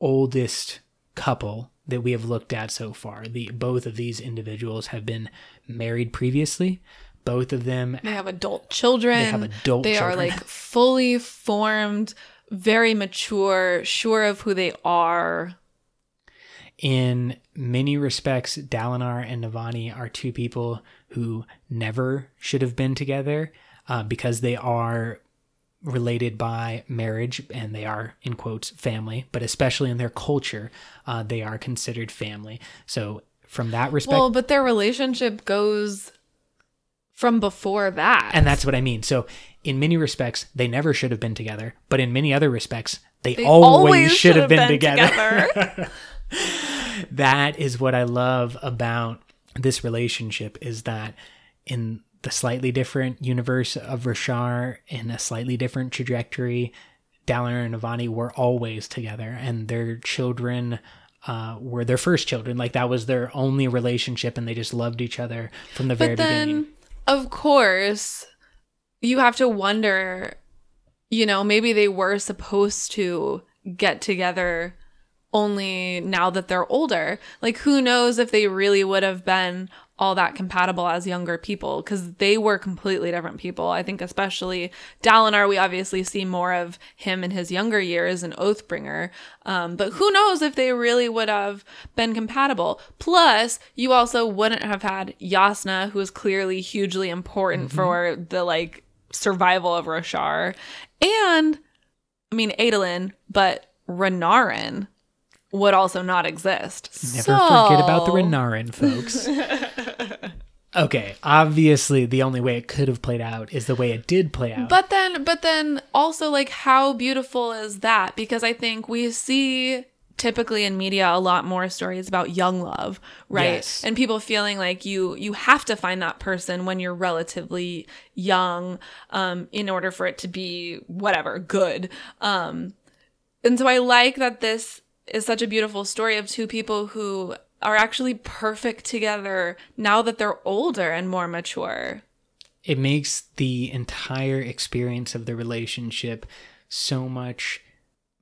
[SPEAKER 1] oldest couple that we have looked at so far. The both of these individuals have been married previously. Both of them
[SPEAKER 2] they have adult children.
[SPEAKER 1] They have adult
[SPEAKER 2] They are like fully formed, very mature, sure of who they are.
[SPEAKER 1] in many respects, Dalinar and Navani are two people who never should have been together uh, because they are related by marriage and they are, in quotes, family, but especially in their culture, uh, they are considered family. So, from that respect,
[SPEAKER 2] Well, but their relationship goes from before that.
[SPEAKER 1] and that's what I mean. So, in many respects, they never should have been together, but in many other respects, they,
[SPEAKER 2] They
[SPEAKER 1] always, should have been, together.
[SPEAKER 2] together.
[SPEAKER 1] that is what I love about this relationship is that in the slightly different universe of Roshar, in a slightly different trajectory, Dalinar and Navani were always together, and their children uh, were their first children. Like that was their only relationship, and they just loved each other from the very
[SPEAKER 2] then,
[SPEAKER 1] beginning.
[SPEAKER 2] of course, you have to wonder, you know, maybe they were supposed to get together only now that they're older. Like, who knows if they really would have been all that compatible as younger people because they were completely different people. I think, especially Dalinar, we obviously see more of him in his younger years in Oathbringer. Um, but who knows if they really would have been compatible. Plus, you also wouldn't have had Jasnah, who is clearly hugely important for the like survival of Roshar. And, I mean, Adolin, but Renarin would also not exist.
[SPEAKER 1] Never
[SPEAKER 2] So-
[SPEAKER 1] forget about the Renarin, folks. okay, obviously, the only way it could have played out is the way it did play out.
[SPEAKER 2] But then, but then also, like, how beautiful is that? Because I think we see typically in media a lot more stories about young love, right?
[SPEAKER 1] Yes.
[SPEAKER 2] And people feeling like you you have to find that person when you're relatively young, um, in order for it to be whatever good. Um, and so I like that this is such a beautiful story of two people who are actually perfect together now that they're older and more mature.
[SPEAKER 1] it makes the entire experience of the relationship so much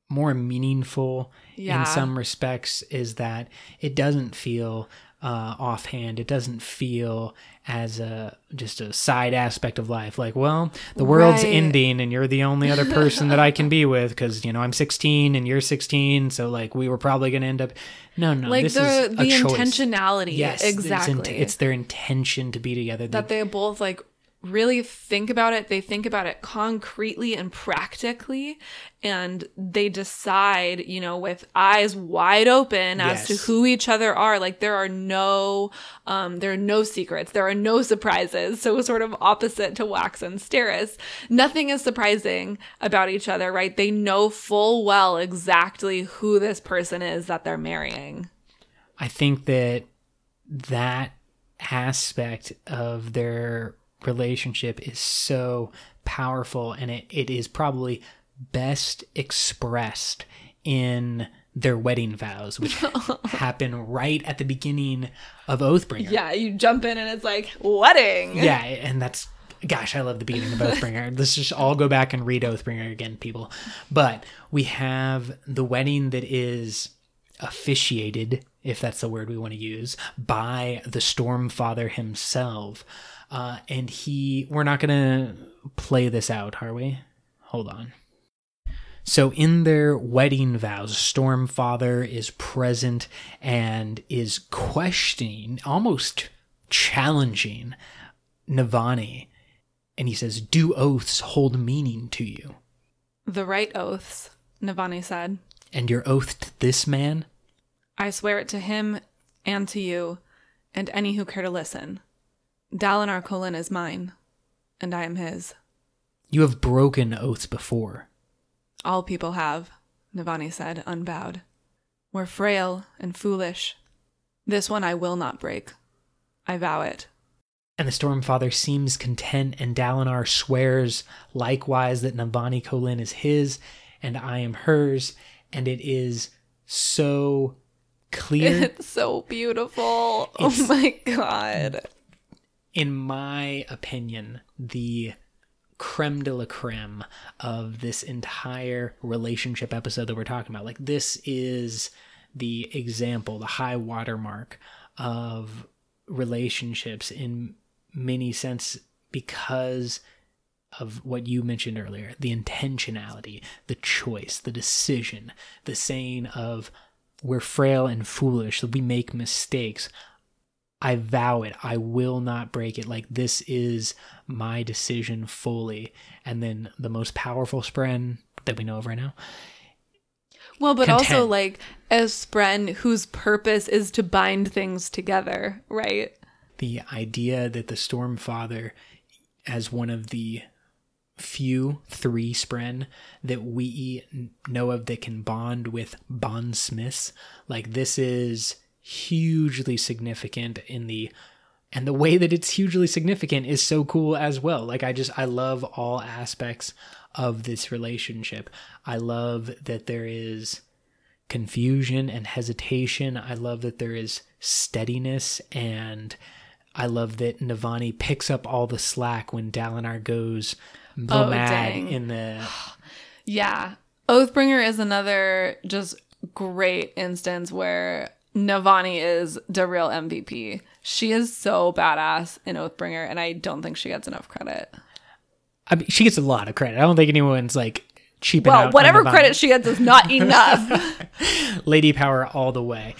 [SPEAKER 1] more meaningful
[SPEAKER 2] Yeah.
[SPEAKER 1] in some respects is that it doesn't feel uh, offhand it doesn't feel as a just a side aspect of life like well the world's
[SPEAKER 2] Right.
[SPEAKER 1] ending and you're the only other person that i can be with because you know i'm 16 and you're 16 so like we were probably going to end up no no
[SPEAKER 2] Like
[SPEAKER 1] this
[SPEAKER 2] the the intentionality.
[SPEAKER 1] yes it's
[SPEAKER 2] exactly.
[SPEAKER 1] it's their intention to be together
[SPEAKER 2] that they both like really think about it. They think about it concretely and practically, and they decide, you know, with eyes wide open as to who each other are. Like there are no, um, there are no secrets. There are no surprises. So sort of opposite to Wax and Steris. Nothing is surprising about each other, right? They know full well exactly who this person is that they're marrying.
[SPEAKER 1] I think that that aspect of their relationship is so powerful and it, it is probably best expressed in their wedding vows, which happen right at the beginning of Oathbringer.
[SPEAKER 2] Yeah, you jump in and it's like wedding.
[SPEAKER 1] Yeah, and that's gosh, I love the beginning of Oathbringer. Let's just all go back and read Oathbringer again, people. But we have the wedding that is officiated, if that's the word we want to use, by the Stormfather himself. Uh, and he, we're not going to play this out, are we? Hold on. So, in their wedding vows, Stormfather is present and is questioning, almost challenging Navani. And he says, Do oaths hold meaning to you?
[SPEAKER 2] The right oaths, Navani said.
[SPEAKER 1] And your oath to this man?
[SPEAKER 2] I swear it to him and to you, and any who care to listen. Dalinar Kholin is mine, and I am his.
[SPEAKER 1] You have broken oaths before.
[SPEAKER 2] All people have, Navani said, unbowed. We're frail and foolish. This one I will not break. I vow it.
[SPEAKER 1] And the Stormfather seems content, and Dalinar swears likewise that Navani Kholin is his, and I am hers, and it is so clear.
[SPEAKER 2] It's so beautiful.
[SPEAKER 1] Oh it's-
[SPEAKER 2] oh my god.
[SPEAKER 1] in my opinion, the creme de la creme of this entire relationship episode that we're talking about. Like, this is the example, the high watermark of relationships in many sense because of what you mentioned earlier the intentionality, the choice, the decision, the saying of, we're frail and foolish, that we make mistakes. I vow it. I will not break it. Like this is my decision fully. And then the most powerful spren that we know of right now.
[SPEAKER 2] Well, but also like a spren whose purpose is to bind things together, right?
[SPEAKER 1] The idea that the Stormfather, as one of the few three spren that we know of that can bond with bondsmiths, like this is hugely significant in the and the way that it's hugely significant is so cool as well. Like I just I love all aspects of this relationship. I love that there is confusion and hesitation. I love that there is steadiness and I love that Navani picks up all the slack when Dalinar goes
[SPEAKER 2] Oh,
[SPEAKER 1] mad
[SPEAKER 2] dang.
[SPEAKER 1] in the
[SPEAKER 2] Yeah. Oathbringer is another just great instance where Navani is the real MVP. She is so badass in Oathbringer, and I don't think she gets enough credit.
[SPEAKER 1] I mean, she gets a lot of credit. I don't think anyone's like cheaping
[SPEAKER 2] Well,
[SPEAKER 1] out. on
[SPEAKER 2] whatever credit she gets is not enough.
[SPEAKER 1] lady power all the way.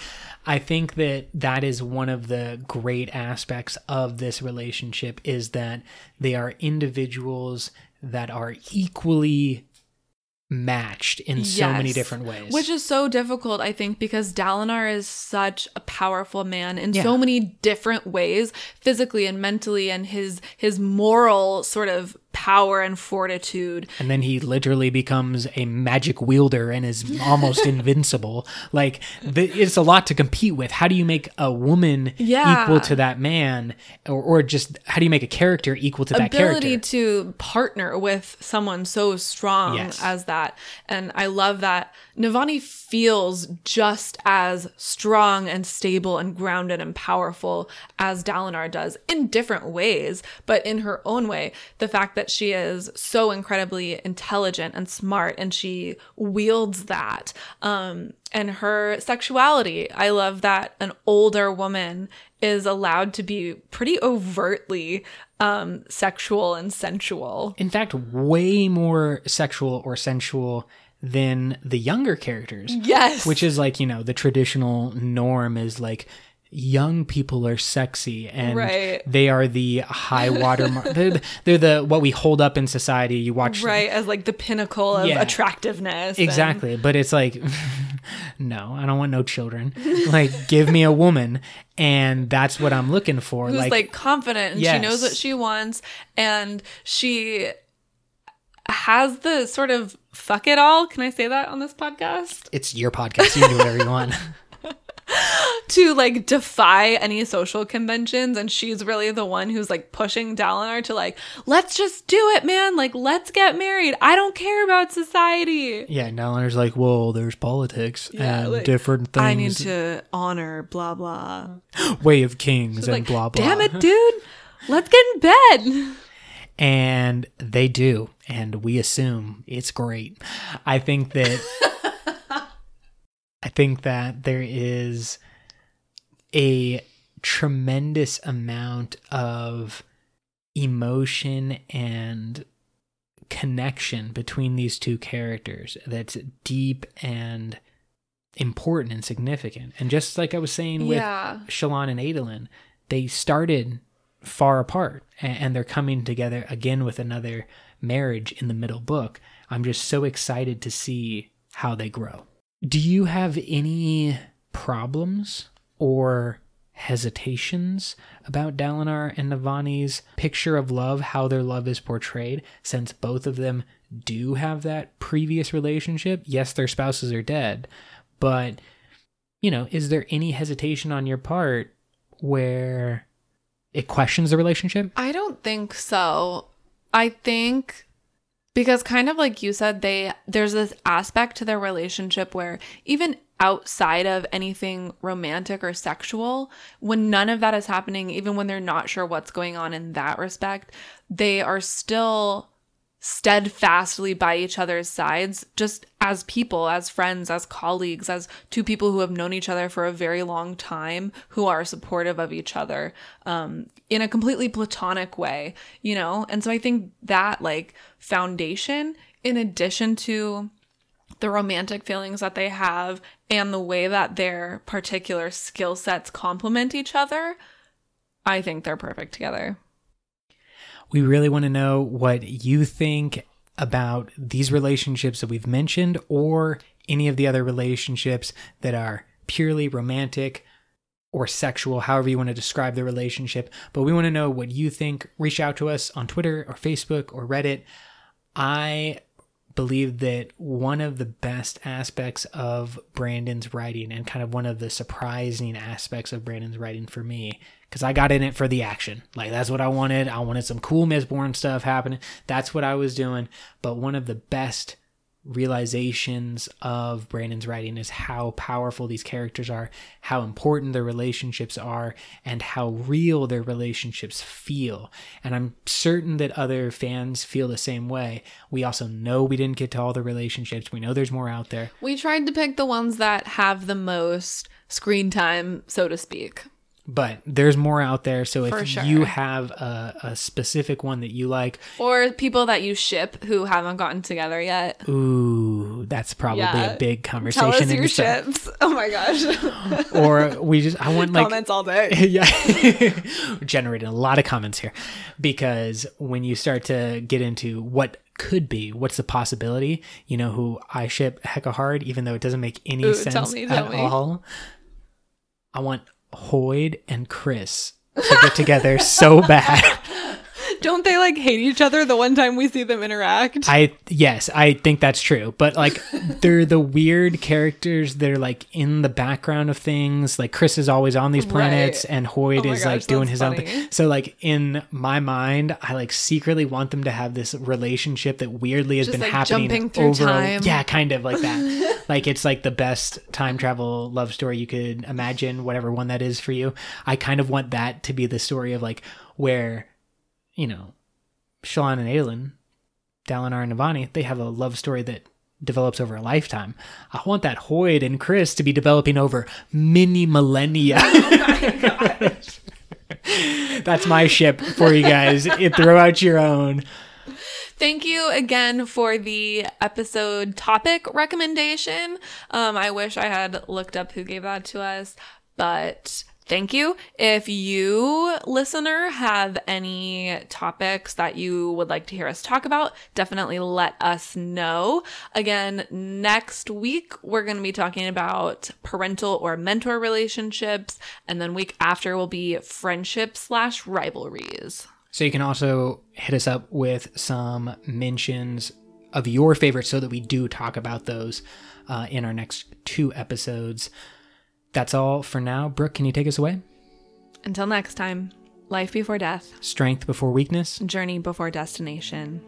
[SPEAKER 1] I think that that is one of the great aspects of this relationship is that they are individuals that are equally matched in so many different ways.
[SPEAKER 2] Which is so difficult, I think, because Dalinar is such a powerful man in
[SPEAKER 1] Yeah.
[SPEAKER 2] so many different ways, physically and mentally, and his his moral sort of power and fortitude.
[SPEAKER 1] and then he literally becomes a magic wielder and is almost invincible. Like it's a lot to compete with. How do you make a woman
[SPEAKER 2] Yeah.
[SPEAKER 1] equal to that man, or, or just how do you make a character equal to that character?
[SPEAKER 2] ability to partner with someone so strong
[SPEAKER 1] Yes.
[SPEAKER 2] as that. And I love that Navani feels just as strong and stable and grounded and powerful as Dalinar does in different ways, but in her own way. The fact that she is so incredibly intelligent and smart and she wields that. Um, and her sexuality. I love that an older woman is allowed to be pretty overtly um sexual and sensual.
[SPEAKER 1] in fact, way more sexual or sensual than the younger characters.
[SPEAKER 2] Yes.
[SPEAKER 1] Which is like, you know, the traditional norm is like young people are sexy and
[SPEAKER 2] Right.
[SPEAKER 1] they are the high water mark. they're, they're the what we hold up in society. You watch
[SPEAKER 2] right as like the pinnacle of
[SPEAKER 1] Yeah.
[SPEAKER 2] attractiveness. and-
[SPEAKER 1] Exactly. But it's like, no, I don't want no children. Like, give me a woman. And that's what I'm looking for.
[SPEAKER 2] who's
[SPEAKER 1] Like,
[SPEAKER 2] like, confident and she knows what she wants and she has the sort of fuck it all. Can I say that on this podcast?
[SPEAKER 1] it's your podcast. You can do whatever you want.
[SPEAKER 2] to like defy any social conventions and she's really the one who's like pushing Dalinar to like let's just do it man like let's get married I don't care about society
[SPEAKER 1] Yeah, Dalinar's like, well, there's politics
[SPEAKER 2] Yeah,
[SPEAKER 1] and
[SPEAKER 2] like,
[SPEAKER 1] different things.
[SPEAKER 2] I need to honor blah blah
[SPEAKER 1] Way of Kings and
[SPEAKER 2] like
[SPEAKER 1] blah, blah.
[SPEAKER 2] damn it dude let's get in bed
[SPEAKER 1] And they do. And we assume it's great. I think that. I think that there is a tremendous amount of emotion and connection between these two characters that's deep and important and significant. And just like I was saying with
[SPEAKER 2] yeah
[SPEAKER 1] Shallan and Adolin, they started far apart and they're coming together again with another marriage in the middle book. I'm just so excited to see how they grow. Do you have any problems or hesitations about Dalinar and Navani's picture of love, how their love is portrayed, since both of them do have that previous relationship. Yes, their spouses are dead, but you know, is there any hesitation on your part where it questions the relationship?
[SPEAKER 2] I don't think so. I think because kind of like you said they there's this aspect to their relationship where even outside of anything romantic or sexual when none of that is happening even when they're not sure what's going on in that respect they are still steadfastly by each other's sides, just as people, as friends, as colleagues, as two people who have known each other for a very long time, who are supportive of each other um, in a completely platonic way, you know? And so I think that, like, foundation, in addition to the romantic feelings that they have and the way that their particular skill sets complement each other, I think they're perfect together.
[SPEAKER 1] We really want to know what you think about these relationships that we've mentioned or any of the other relationships that are purely romantic or sexual, however you want to describe the relationship. But we want to know what you think. Reach out to us on Twitter or Facebook or Reddit. I believe that one of the best aspects of Brandon's writing and kind of one of the surprising aspects of Brandon's writing for me because I got in it for the action. Like that's what I wanted. I wanted some cool Mistborn stuff happening. That's what I was doing. But one of the best realizations of Brandon's writing is how powerful these characters are, how important their relationships are, and how real their relationships feel. And I'm certain that other fans feel the same way. We also know we didn't get to all the relationships. We know there's more out there.
[SPEAKER 2] We tried to pick the ones that have the most screen time, so to speak
[SPEAKER 1] but there's more out there. So if
[SPEAKER 2] sure.
[SPEAKER 1] you have a, a, specific one that you like,
[SPEAKER 2] or people that you ship who haven't gotten together yet,
[SPEAKER 1] ooh, that's probably yeah. a big conversation.
[SPEAKER 2] Tell us your ships. Oh my gosh.
[SPEAKER 1] or we just I want like
[SPEAKER 2] comments all day.
[SPEAKER 1] yeah, generating a lot of comments here because when you start to get into what could be what's the possibility you know who i ship hecka hard even though it doesn't make any
[SPEAKER 2] Ooh,
[SPEAKER 1] sense
[SPEAKER 2] me,
[SPEAKER 1] at all i want Hoid and Khriss to get together so bad.
[SPEAKER 2] Don't they like hate each other the one time we see them interact?
[SPEAKER 1] I yes, I think that's true. But like they're the weird characters that are like in the background of things. Like Khriss is always on these planets
[SPEAKER 2] right.
[SPEAKER 1] and Hoid
[SPEAKER 2] oh
[SPEAKER 1] is
[SPEAKER 2] gosh,
[SPEAKER 1] like doing his
[SPEAKER 2] funny.
[SPEAKER 1] own thing. So like in my mind, I like secretly want them to have this relationship that weirdly has
[SPEAKER 2] Just,
[SPEAKER 1] been
[SPEAKER 2] like,
[SPEAKER 1] happening over
[SPEAKER 2] time.
[SPEAKER 1] Yeah, kind of like that. like it's like the best time travel love story you could imagine, whatever one that is for you. I kind of want that to be the story of like where, you know, Shallan and Adolin, Dalinar and Navani, they have a love story that develops over a lifetime. I want that Hoid and Khriss to be developing over many millennia.
[SPEAKER 2] Oh
[SPEAKER 1] That's my ship for you guys. It, throw out your own.
[SPEAKER 2] Thank you again for the episode topic recommendation. Um, I wish I had looked up who gave that to us, but thank you. If you, listener, have any topics that you would like to hear us talk about, definitely let us know. Again, next week, we're going to be talking about parental or mentor relationships. And then week after will be friendship slash rivalries.
[SPEAKER 1] So you can also hit us up with some mentions of your favorites so that we do talk about those uh, in our next two episodes. That's all for now. Brooke, can you take us away?
[SPEAKER 2] Until next time, life before death,
[SPEAKER 1] Strength before weakness.
[SPEAKER 2] journey before destination.